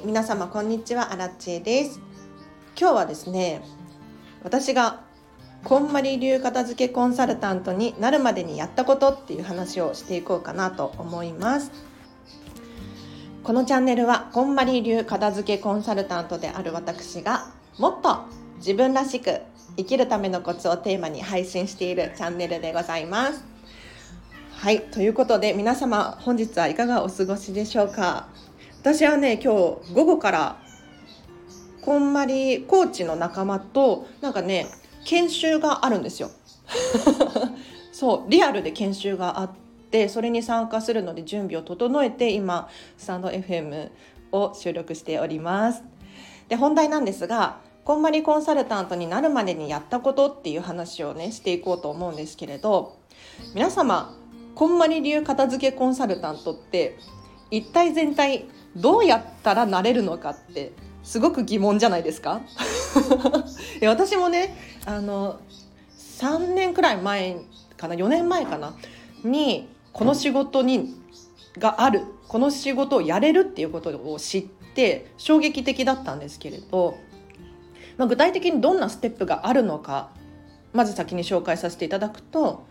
い皆様こんにちは。アラッチェです。今日はですね私がこんまり流片付けコンサルタントになるまでにやったことっていう話をしていこうかなと思います。このチャンネルはこんまり流片付けコンサルタントである私がもっと自分らしく生きるためのコツをテーマに配信しているチャンネルでございます。はいということで皆様本日はいかがお過ごしでしょうか？私はね今日午後からこんまりコーチの仲間となんかね研修があるんですよ。そうリアルで研修があってそれに参加するので準備を整えて今スタンド FM を収録しております。で本題なんですがこんまりコンサルタントになるまでにやったことっていう話をねしていこうと思うんですけれど皆様こんまり流片付けコンサルタントって一体全体どうやったらなれるのかってすごく疑問じゃないですか？私もねあの3年くらい前かな4年前かなにこの仕事にがあるこの仕事をやれるっていうことを知って衝撃的だったんですけれど、まあ、具体的にどんなステップがあるのかまず先に紹介させていただくと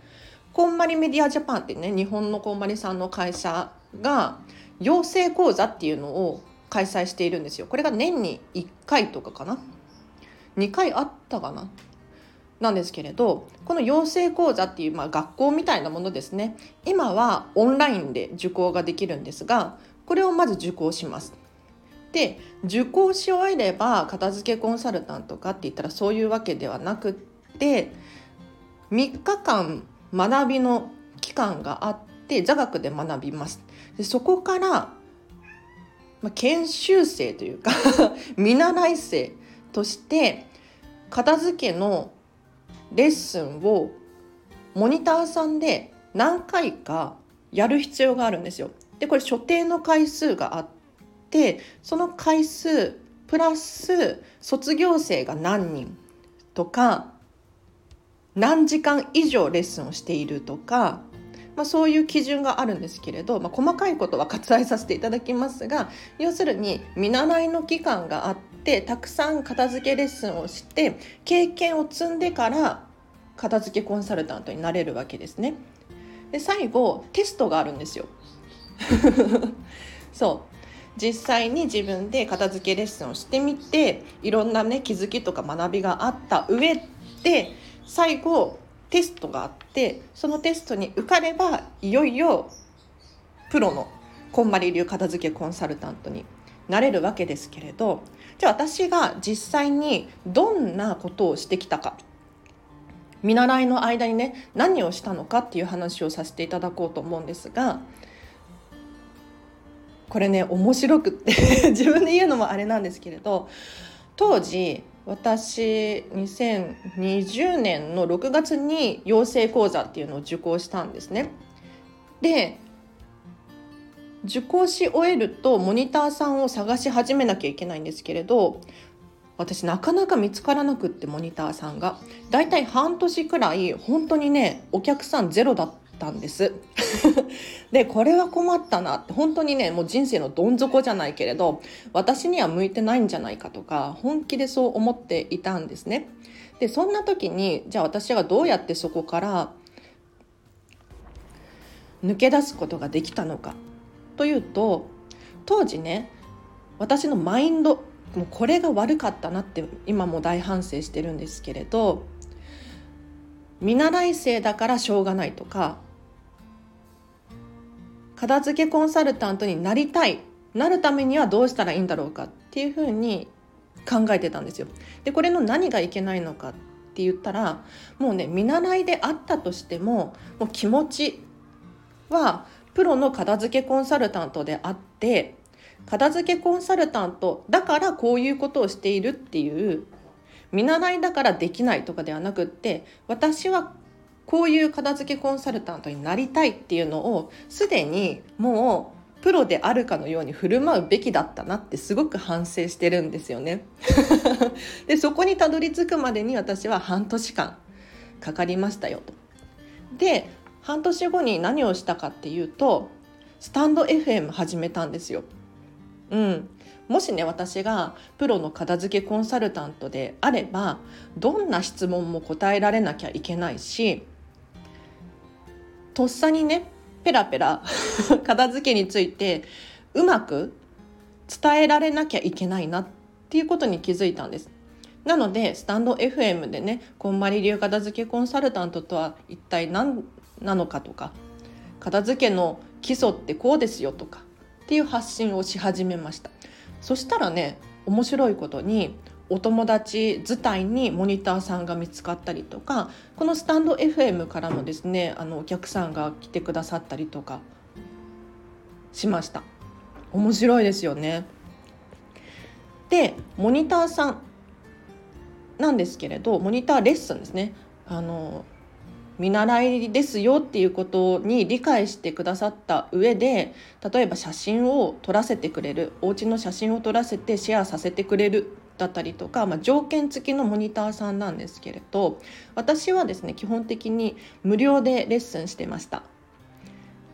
こんまりメディアジャパンってね日本のこんまりさんの会社が養成講座っていうのを開催しているんですよ。これが年に1回とかかな。2回あったかな。なんですけれどこの養成講座っていう、まあ、学校みたいなものですね。今はオンラインで受講ができるんですがこれをまず受講します。で受講し終えれば片付けコンサルタントかって言ったらそういうわけではなくって3日間学びの期間があって座学で学びます。でそこから、まあ、研修生というか 見習い生として片付けのレッスンをモニターさんで何回かやる必要があるんですよ。でこれ所定の回数があってその回数プラス卒業生が何人とか何時間以上レッスンをしているとかまあ、そういう基準があるんですけれど、まあ、細かいことは割愛させていただきますが要するに見習いの期間があってたくさん片付けレッスンをして経験を積んでから片付けコンサルタントになれるわけですね。で最後テストがあるんですよ。そう実際に自分で片付けレッスンをしてみていろんなね気づきとか学びがあった上で最後テストがあってそのテストに受かればいよいよプロのこんまり流片付けコンサルタントになれるわけですけれどじゃあ私が実際にどんなことをしてきたか見習いの間にね何をしたのかっていう話をさせていただこうと思うんですがこれね面白くって 自分で言うのもあれなんですけれど当時私2020年の6月に養成講座っていうのを受講したんですね。で受講し終えるとモニターさんを探し始めなきゃいけないんですけれど私なかなか見つからなくってモニターさんがだいたい半年くらい本当にねお客さんゼロだったんです。でこれは困ったなって本当にねもう人生のどん底じゃないけれど私には向いてないんじゃないかとか本気でそう思っていたんですね。でそんな時にじゃあ私がどうやってそこから抜け出すことができたのかというと当時ね私のマインドもうこれが悪かったなって今も大反省してるんですけれど見習い生だからしょうがないとか片付けコンサルタントになりたいなるためにはどうしたらいいんだろうかっていうふうに考えてたんですよ。でこれの何がいけないのかって言ったらもうね見習いであったとしてももう気持ちはプロの片付けコンサルタントであって片付けコンサルタントだからこういうことをしているっていう見習いだからできないとかではなくって私はこういう片付けコンサルタントになりたいっていうのをすでにもうプロであるかのように振る舞うべきだったなってすごく反省してるんですよね。でそこにたどり着くまでに私は半年間かかりましたよと。で半年後に何をしたかっていうとスタンド FM 始めたんですよ。うん、もしね私がプロの片付けコンサルタントであればどんな質問も答えられなきゃいけないしとっさにねペラペラ 片付けについてうまく伝えられなきゃいけないなっていうことに気づいたんです。なのでスタンド FM でねこんまり流片付けコンサルタントとは一体何なのかとか片付けの基礎ってこうですよとかっていう発信をし始めましたそしたらね面白いことにお友達伝いにモニターさんが見つかったりとかこのスタンド FM からもですねあのお客さんが来てくださったりとかしました。面白いですよね。でモニターさんなんですけれどモニターレッスンですね。あの見習いですよっていうことに理解してくださった上で例えば写真を撮らせてくれるお家の写真を撮らせてシェアさせてくれるだったりとか、まあ、条件付きのモニターさんなんですけれど私はですね基本的に無料でレッスンしてました。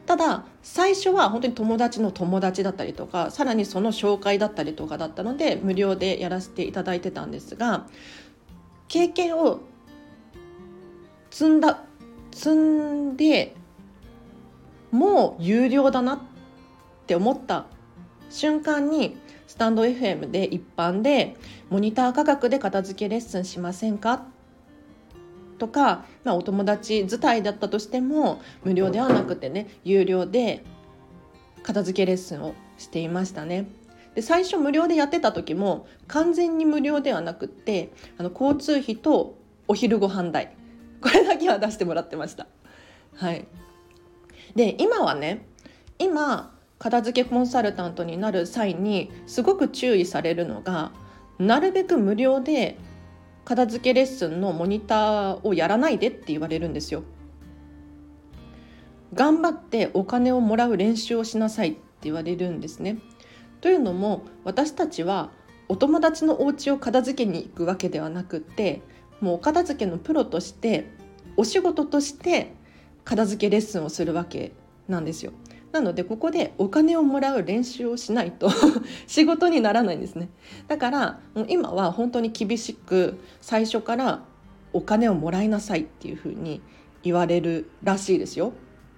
ただ最初は本当に友達の友達だったりとかさらにその紹介だったりとかだったので無料でやらせていただいてたんですが経験を積んだ積んでもう有料だなって思った瞬間にスタンド FM で一般でモニター価格で片付けレッスンしませんか？とか、まあ、お友達伝いだったとしても無料ではなくてね有料で片付けレッスンをしていましたね。で最初無料でやってた時も完全に無料ではなくってあの交通費とお昼ご飯代これだけは出してもらってました。はい、で今はね今片付けコンサルタントになる際にすごく注意されるのがなるべく無料で片付けレッスンのモニターをやらないでって言われるんですよ。頑張ってお金をもらう練習をしなさいって言われるんですね。というのも私たちはお友達のお家を片付けに行くわけではなくってもうお片付けのプロとしてお仕事として片付けレッスンをするわけなんですよ。なのでここでお金をもらう練習をしないと 仕事にならないんですね。だから今は本当に厳しく最初からお金をもらいなさいっていうふうに言われるらしいですよ。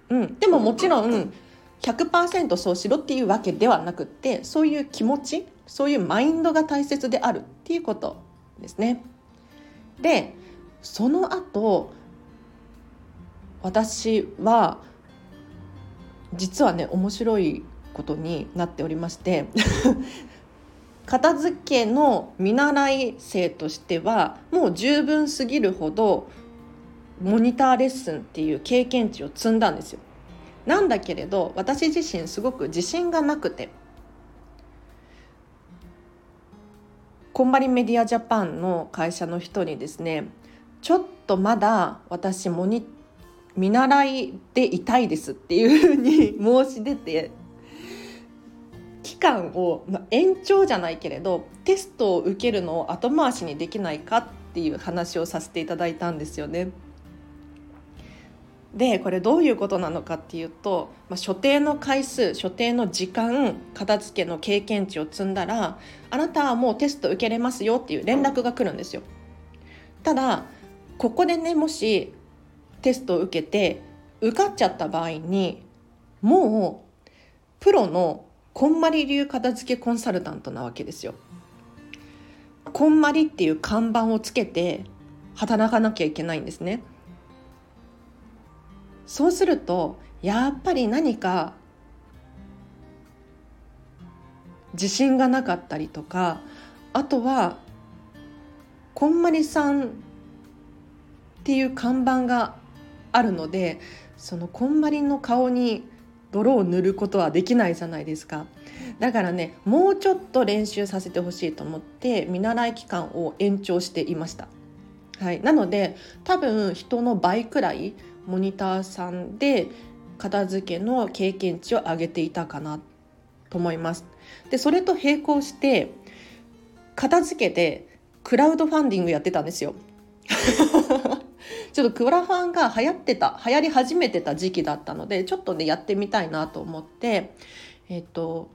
うん、でももちろん100%そうしろっていうわけではなくってそういう気持ちそういうマインドが大切であるっていうことですね。でその後私は実はね面白いことになっておりまして 片付けの見習い生としてはもう十分すぎるほどモニターレッスンっていう経験値を積んだんですよ。なんだけれど私自身すごく自信がなくてこんまりメディアジャパンの会社の人にですねちょっとまだ私モニ見習いでいたいですっていうふうに申し出て期間を、ま、延長じゃないけれどテストを受けるのを後回しにできないかっていう話をさせていただいたんですよね。でこれどういうことなのかっていうと、まあ、所定の回数所定の時間片付けの経験値を積んだらあなたはもうテスト受けれますよっていう連絡が来るんですよ。ただここでねもしテストを受けて受かっちゃった場合にもうプロのこんまり流片付けコンサルタントなわけですよ。こんまりっていう看板をつけて働かなきゃいけないんですね。そうするとやっぱり何か自信がなかったりとかあとはこんまりさんっていう看板があるのでそのこんまりの顔に泥を塗ることはできないじゃないですかだからねもうちょっと練習させてほしいと思って見習い期間を延長していました、はい、なので多分人の倍くらいモニターさんで片付けの経験値を上げていたかなと思います。でそれと並行して片付けでクラウドファンディングやってたんですよ。ちょっとクラファンが流行ってた流行り始めてた時期だったのでちょっとねやってみたいなと思ってえっ、と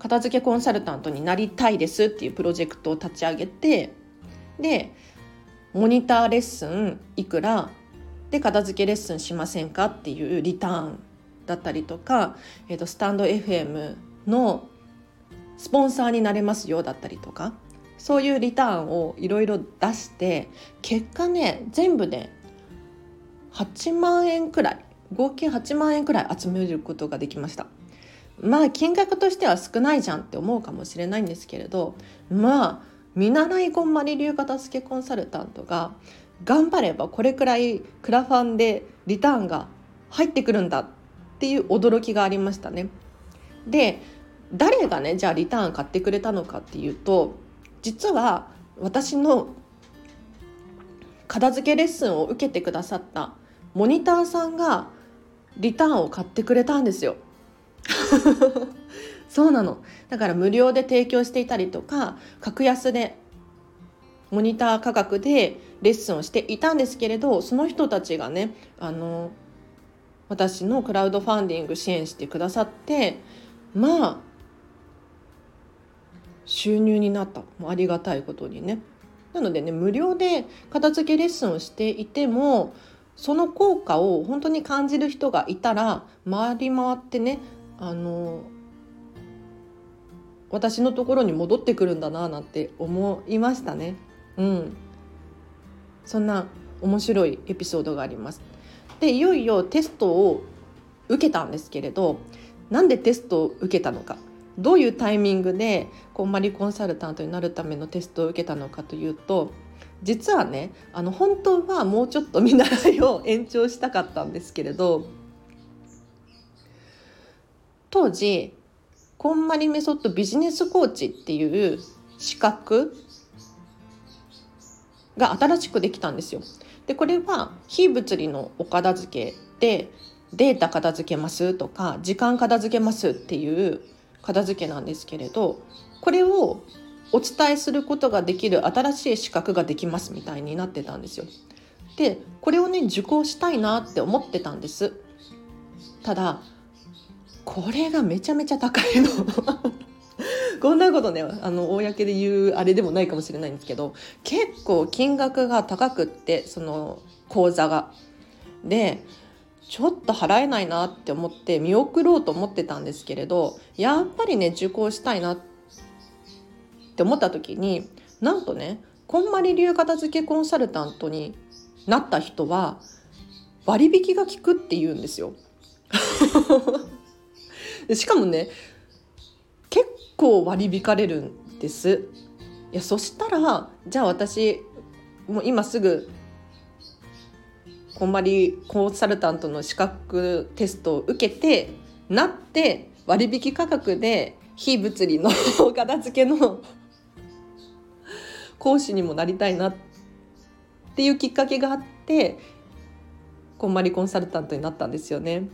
片付けコンサルタントになりたいですっていうプロジェクトを立ち上げてでモニターレッスンいくらで片付けレッスンしませんかっていうリターンだったりとか、えー、とスタンド FM のスポンサーになれますよだったりとかそういうリターンをいろいろ出して結果ね全部ね8万円くらい合計8万円くらい集めることができましたまあ金額としては少ないじゃんって思うかもしれないんですけれどまあ見習いこんまり流片付けコンサルタントが頑張ればこれくらいクラファンでリターンが入ってくるんだっていう驚きがありましたね。で誰がねじゃあリターン買ってくれたのかっていうと実は私の片付けレッスンを受けてくださったモニターさんがリターンを買ってくれたんですよ。そうなのだから無料で提供していたりとか格安でモニター価格でレッスンをしていたんですけれどその人たちがねあの私のクラウドファンディング支援してくださってまあ収入になったもうありがたいことにね。なのでね無料で片付けレッスンをしていてもその効果を本当に感じる人がいたら回り回ってねあの私のところに戻ってくるんだななんて思いましたね。うん、そんな面白いエピソードがあります。でいよいよテストを受けたんですけれどなんでテストを受けたのかどういうタイミングでこんまりコンサルタントになるためのテストを受けたのかというと実はねあの本当はもうちょっと見習いを延長したかったんですけれど当時こんまりメソッドビジネスコーチっていう資格が新しくできたんですよ。でこれは非物理のお片付けでデータ片付けますとか時間片付けますっていう片付けなんですけれどこれをお伝えすることができる新しい資格ができますみたいになってたんですよ。でこれをね受講したいなって思ってたんです。ただこれがめちゃめちゃ高いの こんなことねあの公で言うあれでもないかもしれないんですけど結構金額が高くってその講座が。でちょっと払えないなって思って見送ろうと思ってたんですけれどやっぱりね受講したいなって思った時になんとねこんまり流片付けコンサルタントになった人は割引が効くって言うんですよ。しかもね結構割り引かれるんです。いやそしたらじゃあ私もう今すぐこんまりコンサルタントの資格テストを受けてなって割引価格で非物理の片付けの講師にもなりたいなっていうきっかけがあってこんまりコンサルタントになったんですよね。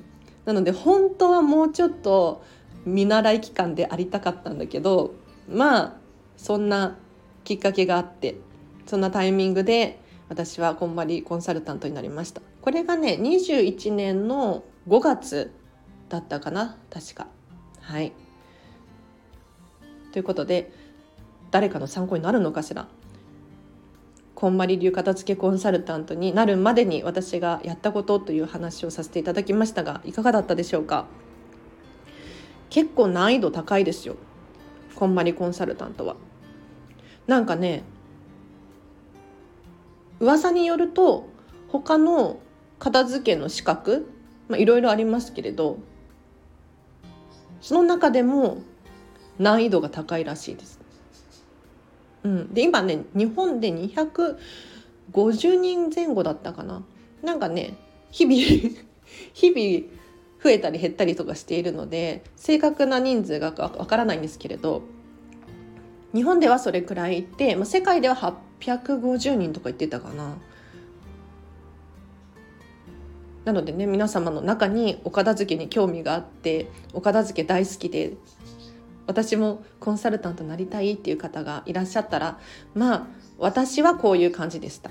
なので本当はもうちょっと見習い期間でありたかったんだけどまあそんなきっかけがあってそんなタイミングで私はこんまりコンサルタントになりました。これがね21年の5月だったかな。確か。はい。ということで誰かの参考になるのかしら。こんまり流片付けコンサルタントになるまでに私がやったことという話をさせていただきましたがいかがだったでしょうか。結構難易度高いですよ。こんまりコンサルタントは。なんかね噂によると他の片付けの資格いろいろありますけれどその中でも難易度が高いらしいです。うん、で今ね日本で250人前後だったかななんかね日々 日々増えたり減ったりとかしているので正確な人数がわからないんですけれど日本ではそれくらいいて、まあ、世界では850人とか言ってたかな。なのでね皆様の中にお片付けに興味があってお片付け大好きで私もコンサルタントなりたいっていう方がいらっしゃったらまあ私はこういう感じでした。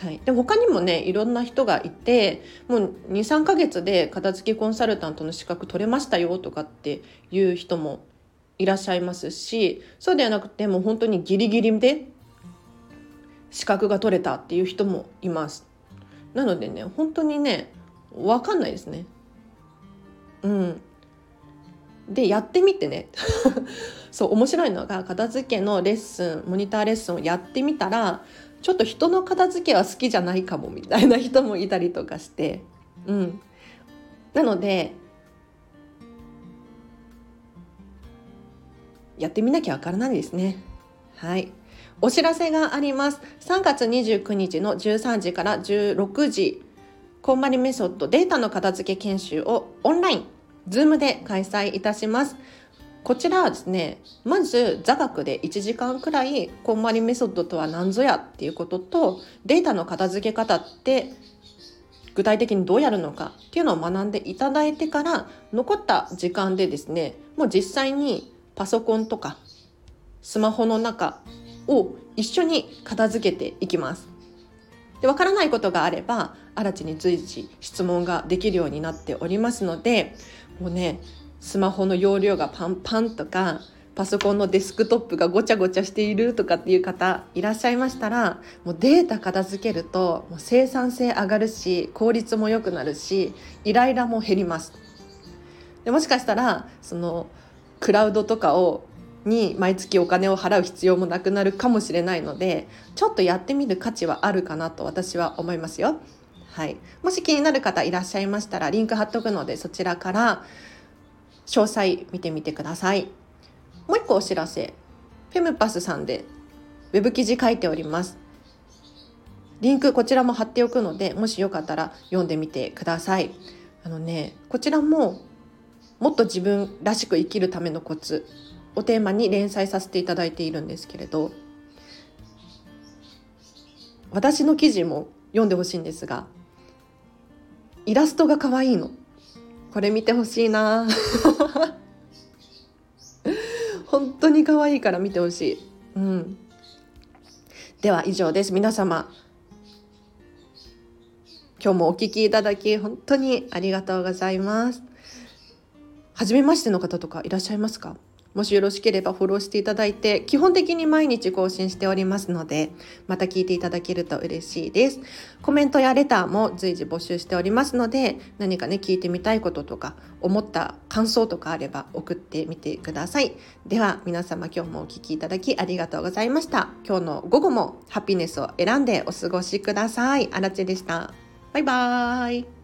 はい、で他にもねいろんな人がいてもう23ヶ月で片付けコンサルタントの資格取れましたよとかっていう人もいらっしゃいますしそうではなくてもう本当にギリギリで資格が取れたっていう人もいます。なのでね本当にね分かんないですね。うん。でやってみてね。そう面白いのが片付けのレッスンモニターレッスンをやってみたらちょっと人の片付けは好きじゃないかもみたいな人もいたりとかして。うん。なのでやってみなきゃわからないですね。はい。お知らせがあります。3月29日の13時から16時こんまりメソッドデータの片付け研修をオンライン Zoom で開催いたします。こちらはですねまず座学で1時間くらいこんまりメソッドとは何ぞやっていうこととデータの片付け方って具体的にどうやるのかっていうのを学んでいただいてから残った時間でですねもう実際にパソコンとかスマホの中を一緒に片付けていきます。でわからないことがあれば新地に随時質問ができるようになっておりますのでもうねスマホの容量がパンパンとかパソコンのデスクトップがごちゃごちゃしているとかっていう方いらっしゃいましたらもうデータ片付けるともう生産性上がるし効率も良くなるしイライラも減りますでもしかしたらそのクラウドとかをに毎月お金を払う必要もなくなるかもしれないのでちょっとやってみる価値はあるかなと私は思いますよ。はい、もし気になる方いらっしゃいましたらリンク貼っとくのでそちらから詳細見てみてください。もう一個お知らせ。フェムパスさんでウェブ記事書いております。リンクこちらも貼っておくので、もしよかったら読んでみてください。あのね、こちらももっと自分らしく生きるためのコツをテーマに連載させていただいているんですけれど、私の記事も読んでほしいんですが、イラストが可愛いの。これ見てほしいな 本当に可愛いから見てほしい。うん。では以上です。皆様、今日もお聞きいただき本当にありがとうございます。初めましての方とかいらっしゃいますか？もしよろしければフォローしていただいて、基本的に毎日更新しておりますので、また聞いていただけると嬉しいです。コメントやレターも随時募集しておりますので、何かね、聞いてみたいこととか、思った感想とかあれば送ってみてください。では、皆様今日もお聴きいただきありがとうございました。今日の午後もハピネスを選んでお過ごしください。あらちでした。バイバーイ。